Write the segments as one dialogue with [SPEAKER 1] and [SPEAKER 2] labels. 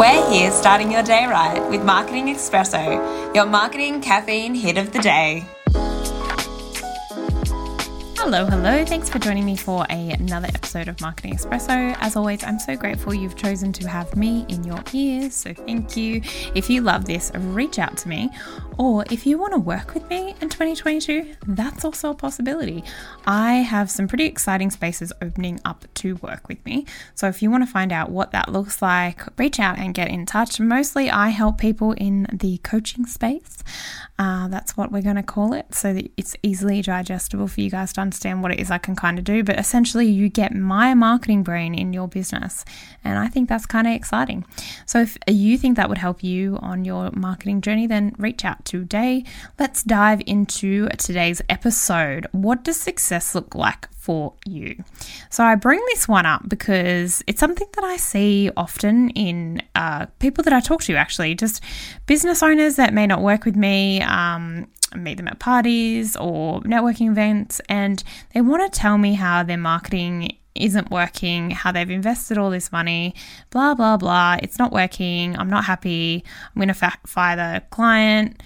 [SPEAKER 1] We're here starting your day right with Marketing Espresso, your marketing caffeine hit of the day.
[SPEAKER 2] Hello, hello. Thanks for joining me for a, another episode of Marketing Espresso. As always, I'm so grateful you've chosen to have me in your ears, so thank you. If you love this, reach out to me. Or if you want to work with me in 2022, that's also a possibility. I have some pretty exciting spaces opening up to work with me. So if you want to find out what that looks like, reach out and get in touch. Mostly, I help people in the coaching space. Uh, that's what we're going to call it, so that it's easily digestible for you guys to understand what it is I can kind of do. But essentially, you get my marketing brain in your business. And I think that's kind of exciting. So if you think that would help you on your marketing journey, then reach out today. Let's dive into today's episode. What does success look like for you? So I bring this one up because it's something that I see often in uh, people that I talk to, actually, just business owners that may not work with me. Um, meet them at parties or networking events, and they want to tell me how their marketing isn't working, how they've invested all this money, blah, blah, blah. It's not working. I'm not happy. I'm going to fa- fire the client.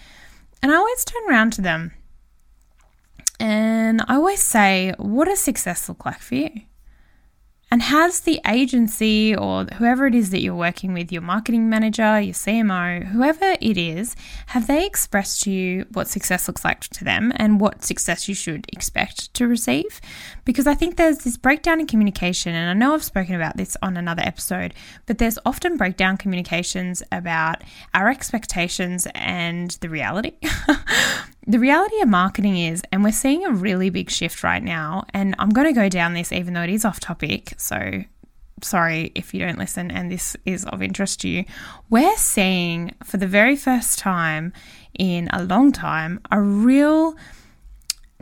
[SPEAKER 2] And I always turn around to them and I always say, what does success look like for you? And has the agency or whoever it is that you're working with, your marketing manager, your CMO, whoever it is, have they expressed to you what success looks like to them and what success you should expect to receive? Because I think there's this breakdown in communication, and I know I've spoken about this on another episode, but there's often breakdown communications about our expectations and the reality. the reality of marketing is, and we're seeing a really big shift right now, and I'm going to go down this even though it is off topic. So, sorry if you don't listen and this is of interest to you. We're seeing for the very first time in a long time a real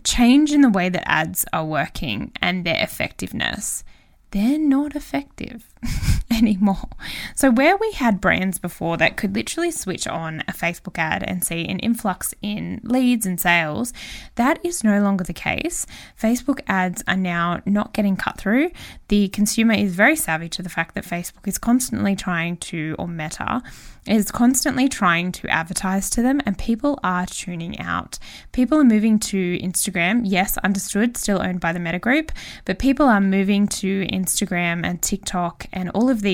[SPEAKER 2] change in the way that ads are working and their effectiveness. They're not effective. anymore. So, where we had brands before that could literally switch on a Facebook ad and see an influx in leads and sales, that is no longer the case. Facebook ads are now not getting cut through. The consumer is very savvy to the fact that Facebook is constantly trying to, or Meta, is constantly trying to advertise to them, and people are tuning out. People are moving to Instagram, yes, understood, still owned by the Meta Group, but people are moving to Instagram and TikTok and all of these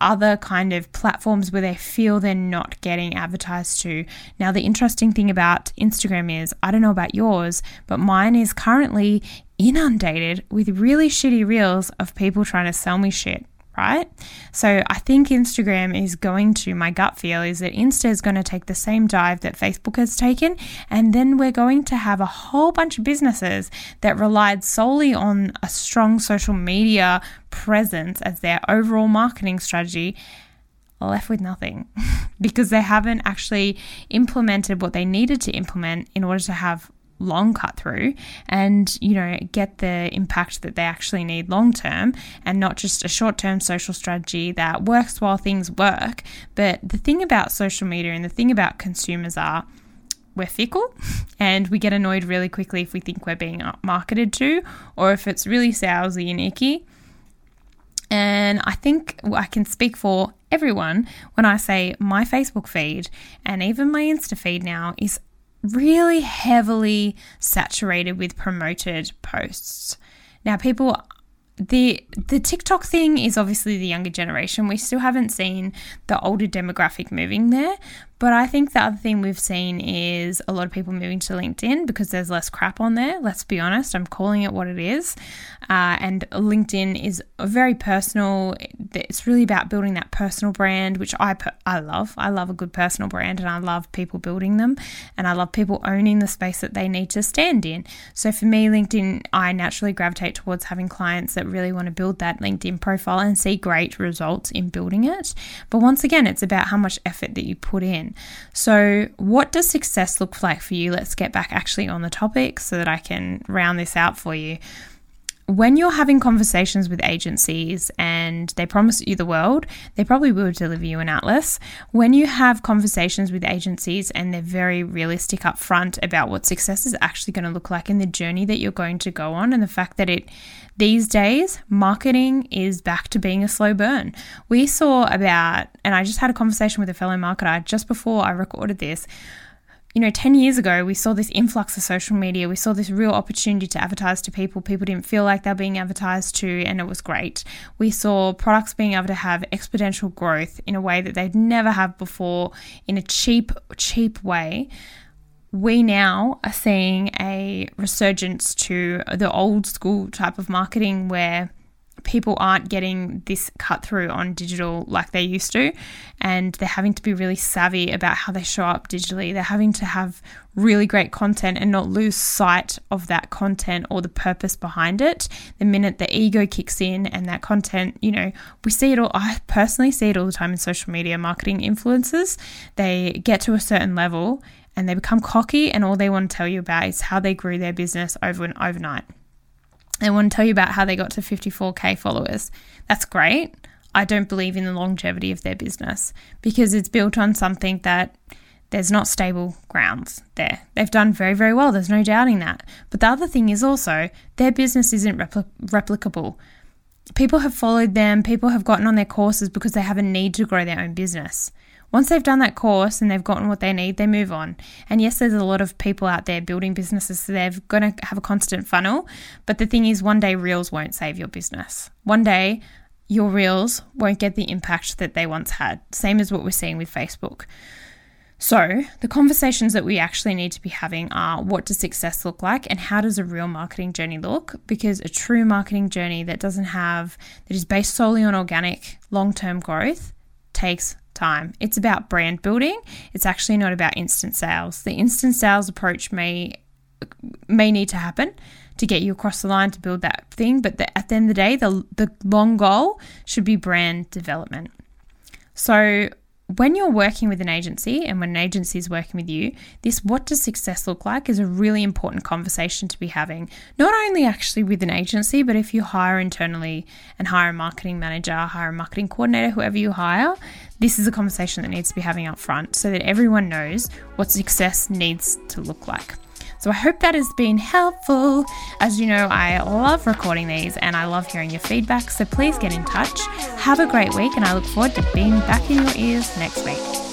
[SPEAKER 2] other kind of platforms where they feel they're not getting advertised to. Now, the interesting thing about Instagram is I don't know about yours, but mine is currently inundated with really shitty reels of people trying to sell me shit right? So I think Instagram is going to, my gut feel is that Insta is going to take the same dive that Facebook has taken. And then we're going to have a whole bunch of businesses that relied solely on a strong social media presence as their overall marketing strategy left with nothing because they haven't actually implemented what they needed to implement in order to have long cut through and you know get the impact that they actually need long term and not just a short term social strategy that works while things work. But the thing about social media and the thing about consumers are we're fickle and we get annoyed really quickly if we think we're being marketed to or if it's really salesy and icky. And I think I can speak for everyone when I say my Facebook feed and even my Insta feed now is really heavily saturated with promoted posts. Now, people the the TikTok thing is obviously the younger generation. We still haven't seen the older demographic moving there, but I think the other thing we've seen is a lot of people moving to LinkedIn because there's less crap on there. Let's be honest, I'm calling it what it is. Uh, and LinkedIn is very personal. It's really about building that personal brand, which I I love. I love a good personal brand, and I love people building them, and I love people owning the space that they need to stand in. So for me, LinkedIn, I naturally gravitate towards having clients that really want to build that LinkedIn profile and see great results in building it. But once again, it's about how much effort that you put in. So, what does success look like for you? Let's get back actually on the topic so that I can round this out for you. When you're having conversations with agencies and they promise you the world, they probably will deliver you an atlas. When you have conversations with agencies and they're very realistic up front about what success is actually going to look like in the journey that you're going to go on and the fact that it these days marketing is back to being a slow burn. We saw about and I just had a conversation with a fellow marketer just before I recorded this you know, 10 years ago, we saw this influx of social media. We saw this real opportunity to advertise to people. People didn't feel like they're being advertised to, and it was great. We saw products being able to have exponential growth in a way that they'd never have before in a cheap, cheap way. We now are seeing a resurgence to the old school type of marketing where people aren't getting this cut through on digital like they used to, and they're having to be really savvy about how they show up digitally. They're having to have really great content and not lose sight of that content or the purpose behind it. The minute the ego kicks in and that content, you know, we see it all. I personally see it all the time in social media marketing influencers. They get to a certain level and they become cocky, and all they want to tell you about is how they grew their business over and overnight. They want to tell you about how they got to 54k followers. That's great. I don't believe in the longevity of their business because it's built on something that there's not stable grounds there. They've done very, very well. There's no doubting that. But the other thing is also their business isn't repli- replicable. People have followed them, people have gotten on their courses because they have a need to grow their own business. Once they've done that course and they've gotten what they need, they move on. And yes, there's a lot of people out there building businesses, so they're going to have a constant funnel. But the thing is, one day Reels won't save your business. One day, your Reels won't get the impact that they once had. Same as what we're seeing with Facebook. So, the conversations that we actually need to be having are what does success look like and how does a real marketing journey look? Because a true marketing journey that doesn't have, that is based solely on organic long term growth takes time. It's about brand building. It's actually not about instant sales. The instant sales approach may may need to happen to get you across the line to build that thing, but the, at the end of the day, the the long goal should be brand development. So when you're working with an agency and when an agency is working with you, this what does success look like is a really important conversation to be having. Not only actually with an agency, but if you hire internally and hire a marketing manager, hire a marketing coordinator, whoever you hire, this is a conversation that needs to be having up front so that everyone knows what success needs to look like. So I hope that has been helpful. As you know, I love recording these and I love hearing your feedback. So please get in touch. Have a great week, and I look forward to being back in your ears next week.